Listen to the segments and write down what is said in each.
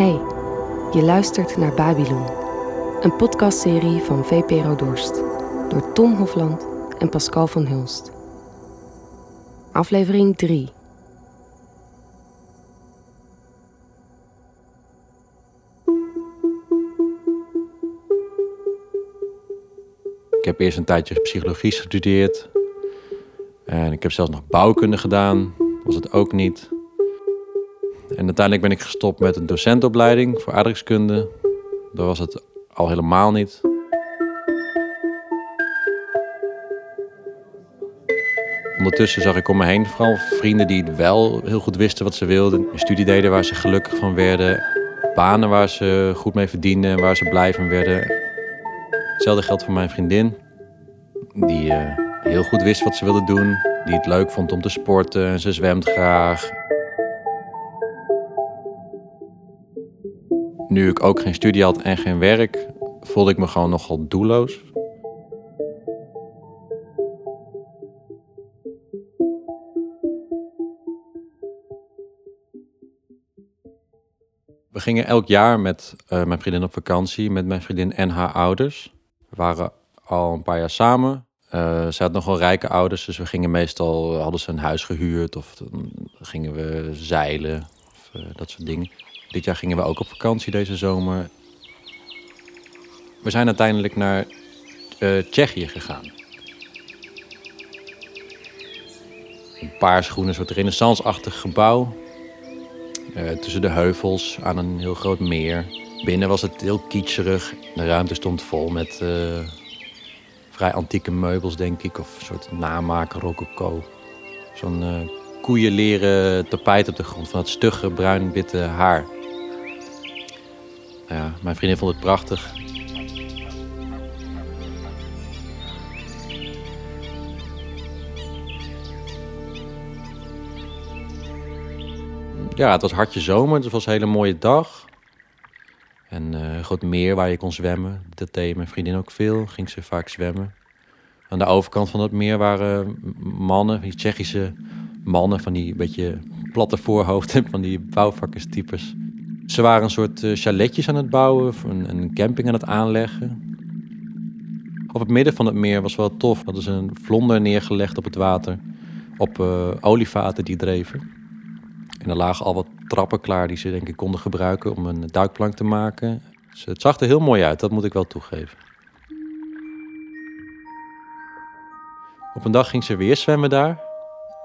Hey, je luistert naar Babylon, een podcastserie van VPRO Dorst door Tom Hofland en Pascal van Hulst. Aflevering 3. Ik heb eerst een tijdje psychologie gestudeerd. En ik heb zelfs nog bouwkunde gedaan. Was het ook niet. En uiteindelijk ben ik gestopt met een docentopleiding voor aardrijkskunde. Dat was het al helemaal niet. Ondertussen zag ik om me heen vooral vrienden die wel heel goed wisten wat ze wilden. Een studie deden waar ze gelukkig van werden. Banen waar ze goed mee verdienden en waar ze blij van werden. Hetzelfde geldt voor mijn vriendin. Die eh, heel goed wist wat ze wilde doen. Die het leuk vond om te sporten en ze zwemt graag. Nu ik ook geen studie had en geen werk, voelde ik me gewoon nogal doelloos. We gingen elk jaar met eh, mijn vriendin op vakantie, met mijn vriendin en haar ouders. We waren al een paar jaar samen. Uh, ze had nogal rijke ouders, dus we gingen meestal, hadden ze een huis gehuurd of dan gingen we zeilen of uh, dat soort dingen. Dit jaar gingen we ook op vakantie deze zomer. We zijn uiteindelijk naar uh, Tsjechië gegaan. Een paar een soort renaissance-achtig gebouw. Uh, tussen de heuvels aan een heel groot meer. Binnen was het heel kitscherig. De ruimte stond vol met uh, vrij antieke meubels, denk ik. Of een soort namaken rococo. Zo'n koeienleren tapijt op de grond van het stugge bruin-witte haar. Ja, mijn vriendin vond het prachtig. Ja, het was hartje zomer, het was een hele mooie dag. En uh, een groot meer waar je kon zwemmen. Dat deed mijn vriendin ook veel, ging ze vaak zwemmen. Aan de overkant van dat meer waren mannen, die Tsjechische mannen, van die beetje platte voorhoofden, van die bouwvakkerstypes. Ze waren een soort uh, chaletjes aan het bouwen, een camping aan het aanleggen. Op het midden van het meer was wel tof. Hadden ze een vlonder neergelegd op het water. Op uh, olievaten die dreven. En er lagen al wat trappen klaar die ze denk ik konden gebruiken om een duikplank te maken. Dus het zag er heel mooi uit, dat moet ik wel toegeven. Op een dag ging ze weer zwemmen daar.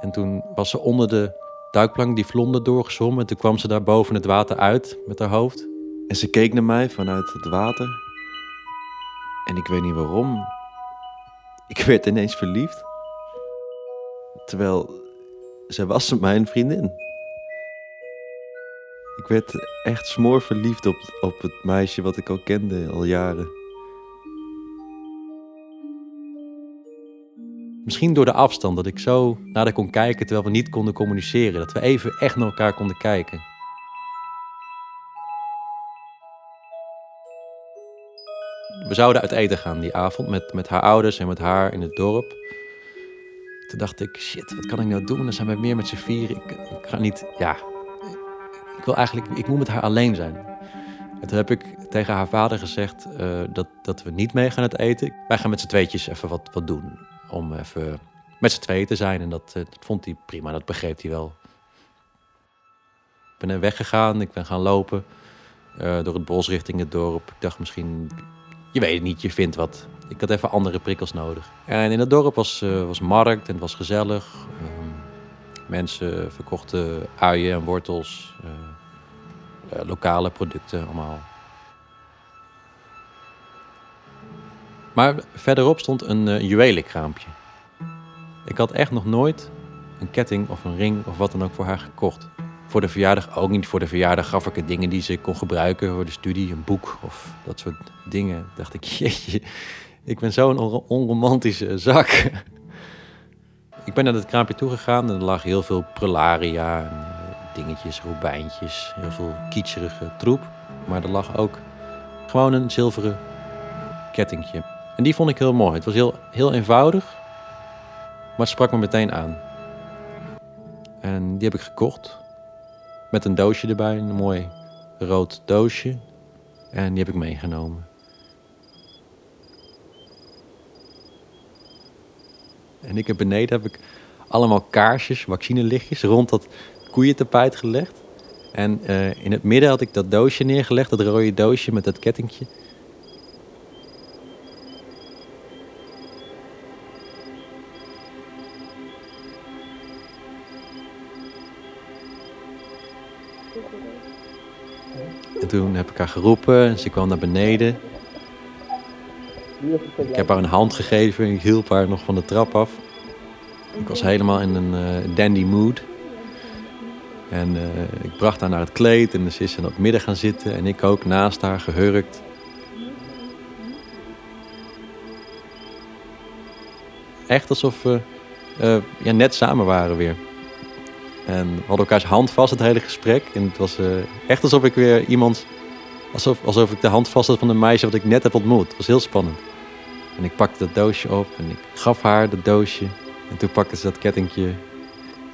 En toen was ze onder de duikplank die vlonder doorgezwommen. En toen kwam ze daar boven het water uit met haar hoofd. En ze keek naar mij vanuit het water. En ik weet niet waarom. Ik werd ineens verliefd. Terwijl zij was mijn vriendin. Ik werd echt smoor verliefd op, op het meisje wat ik al kende al jaren. Misschien door de afstand, dat ik zo naar haar kon kijken terwijl we niet konden communiceren. Dat we even echt naar elkaar konden kijken. We zouden uit eten gaan die avond met, met haar ouders en met haar in het dorp. Toen dacht ik, shit, wat kan ik nou doen? Dan zijn we meer met z'n vieren. Ik, ga niet, ja, ik wil eigenlijk, ik moet met haar alleen zijn. En toen heb ik tegen haar vader gezegd uh, dat, dat we niet mee gaan het eten. Wij gaan met z'n tweetjes even wat, wat doen. Om even met z'n tweeën te zijn. En dat, uh, dat vond hij prima, dat begreep hij wel. Ik ben weggegaan, ik ben gaan lopen uh, door het bos richting het dorp. Ik dacht misschien, je weet het niet, je vindt wat. Ik had even andere prikkels nodig. En in het dorp was, was markt en het was gezellig. Mensen verkochten uien en wortels, lokale producten allemaal. Maar verderop stond een uh, juwelenkraampje. Ik had echt nog nooit een ketting of een ring of wat dan ook voor haar gekocht. Voor de verjaardag ook niet. Voor de verjaardag gaf ik het dingen die ze kon gebruiken voor de studie, een boek of dat soort dingen. Dacht ik, jeetje, ik ben zo'n on onromantische zak. Ik ben naar het kraampje toegegaan en er lag heel veel prularia en uh, dingetjes, robijntjes, heel veel kitscherige troep. Maar er lag ook gewoon een zilveren kettingje. En die vond ik heel mooi. Het was heel, heel eenvoudig, maar het sprak me meteen aan. En die heb ik gekocht. Met een doosje erbij, een mooi rood doosje en die heb ik meegenomen. En ik heb beneden heb ik allemaal kaarsjes, vaccinelichtjes rond dat koeientapijt gelegd. En uh, in het midden had ik dat doosje neergelegd, dat rode doosje met dat kettingje. Heb ik haar geroepen en ze kwam naar beneden. Ik heb haar een hand gegeven en ik hielp haar nog van de trap af. Ik was helemaal in een uh, dandy mood. En uh, ik bracht haar naar het kleed en ze is in het midden gaan zitten en ik ook naast haar gehurkt. Echt alsof we uh, ja, net samen waren weer. En we hadden elkaars hand vast het hele gesprek. En het was echt alsof ik weer iemand. Alsof, alsof ik de hand vast had van een meisje wat ik net heb ontmoet. Het was heel spannend. En ik pakte dat doosje op en ik gaf haar dat doosje. En toen pakte ze dat kettingje.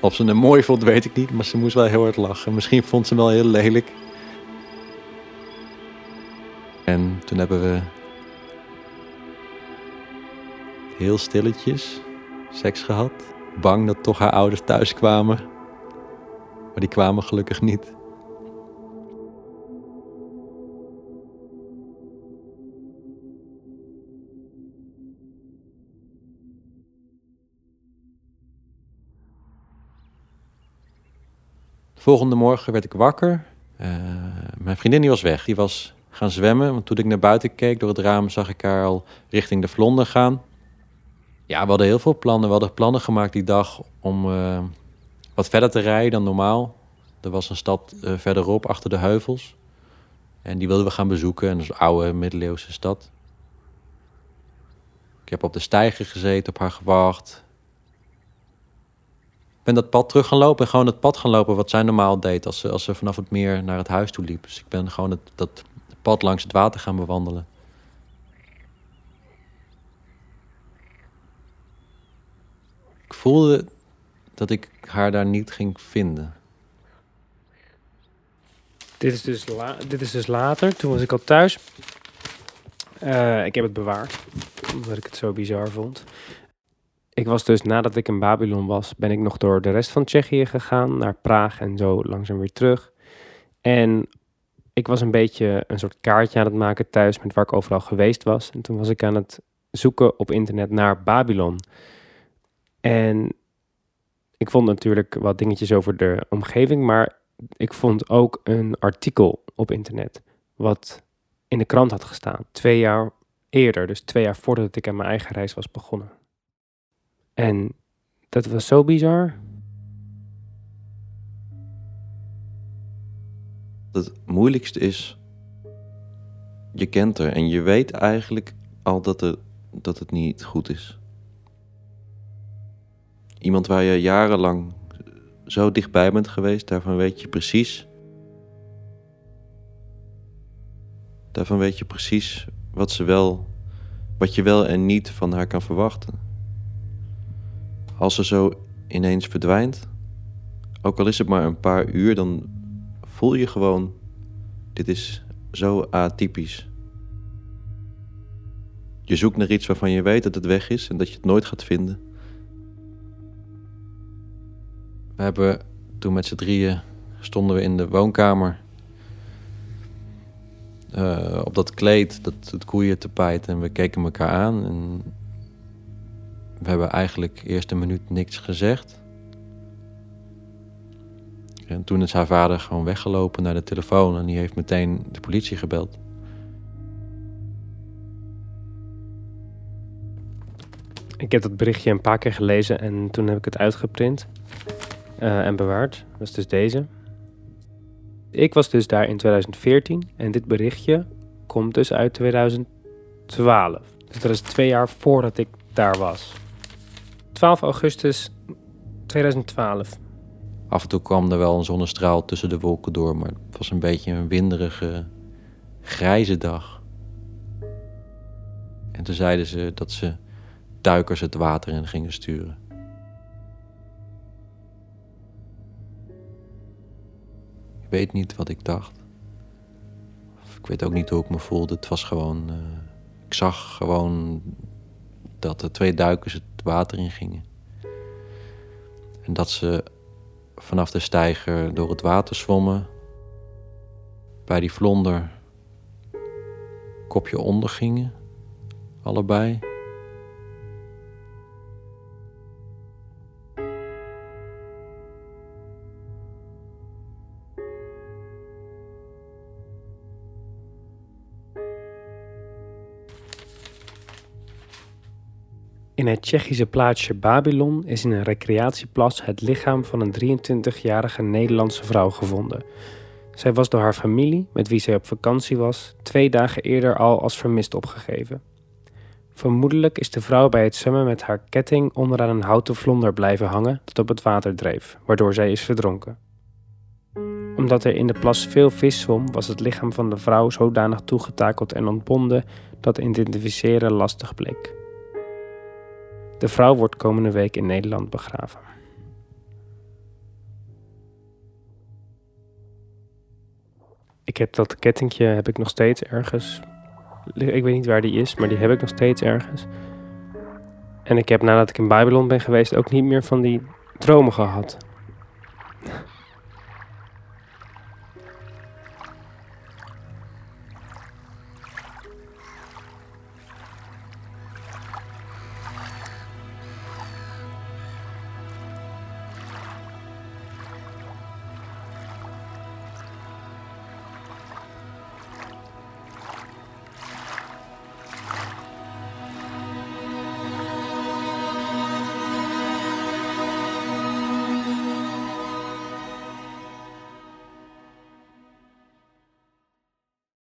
Of ze het mooi vond, weet ik niet. Maar ze moest wel heel hard lachen. Misschien vond ze hem wel heel lelijk. En toen hebben we heel stilletjes seks gehad. Bang dat toch haar ouders thuis kwamen. Maar die kwamen gelukkig niet. Volgende morgen werd ik wakker. Uh, mijn vriendin die was weg. Die was gaan zwemmen. Want toen ik naar buiten keek door het raam, zag ik haar al richting de Vlonder gaan. Ja, we hadden heel veel plannen. We hadden plannen gemaakt die dag om uh, wat verder te rijden dan normaal. Er was een stad uh, verderop, achter de heuvels. En die wilden we gaan bezoeken. En een oude middeleeuwse stad. Ik heb op de steiger gezeten, op haar gewacht ben dat pad terug gaan lopen en gewoon het pad gaan lopen wat zij normaal deed als ze, als ze vanaf het meer naar het huis toe liep. Dus ik ben gewoon het, dat pad langs het water gaan bewandelen. Ik voelde dat ik haar daar niet ging vinden. Dit is dus, dit is dus later. Toen was ik al thuis. Uh, ik heb het bewaard, omdat ik het zo bizar vond. Ik was dus nadat ik in Babylon was, ben ik nog door de rest van Tsjechië gegaan, naar Praag en zo langzaam weer terug. En ik was een beetje een soort kaartje aan het maken thuis met waar ik overal geweest was. En toen was ik aan het zoeken op internet naar Babylon. En ik vond natuurlijk wat dingetjes over de omgeving, maar ik vond ook een artikel op internet wat in de krant had gestaan. Twee jaar eerder, dus twee jaar voordat ik aan mijn eigen reis was begonnen. En dat was zo bizar. Het moeilijkste is, je kent er en je weet eigenlijk al dat, er, dat het niet goed is. Iemand waar je jarenlang zo dichtbij bent geweest, daarvan weet je precies. Daarvan weet je precies wat ze wel, wat je wel en niet van haar kan verwachten. Als ze zo ineens verdwijnt, ook al is het maar een paar uur, dan voel je gewoon: dit is zo atypisch. Je zoekt naar iets waarvan je weet dat het weg is en dat je het nooit gaat vinden. We hebben toen met z'n drieën stonden we in de woonkamer. Uh, op dat kleed, dat het koeien tapijt en we keken elkaar aan. En we hebben eigenlijk eerst een minuut niks gezegd. En toen is haar vader gewoon weggelopen naar de telefoon en die heeft meteen de politie gebeld. Ik heb dat berichtje een paar keer gelezen en toen heb ik het uitgeprint uh, en bewaard. Dat is dus deze. Ik was dus daar in 2014 en dit berichtje komt dus uit 2012. Dus dat is twee jaar voordat ik daar was. 12 augustus 2012. Af en toe kwam er wel een zonnestraal tussen de wolken door, maar het was een beetje een winderige, grijze dag. En toen zeiden ze dat ze duikers het water in gingen sturen. Ik weet niet wat ik dacht. Ik weet ook niet hoe ik me voelde. Het was gewoon. eh, ik zag gewoon dat er twee duikers het water in gingen. En dat ze vanaf de steiger door het water zwommen. Bij die vlonder kopje onder gingen. Allebei. In het Tsjechische plaatsje Babylon is in een recreatieplas het lichaam van een 23-jarige Nederlandse vrouw gevonden. Zij was door haar familie, met wie zij op vakantie was, twee dagen eerder al als vermist opgegeven. Vermoedelijk is de vrouw bij het zwemmen met haar ketting onderaan een houten vlonder blijven hangen dat op het water dreef, waardoor zij is verdronken. Omdat er in de plas veel vis zwom, was het lichaam van de vrouw zodanig toegetakeld en ontbonden dat identificeren lastig bleek. De vrouw wordt komende week in Nederland begraven. Ik heb dat kettingje heb ik nog steeds ergens. Ik weet niet waar die is, maar die heb ik nog steeds ergens. En ik heb nadat ik in Babylon ben geweest ook niet meer van die dromen gehad.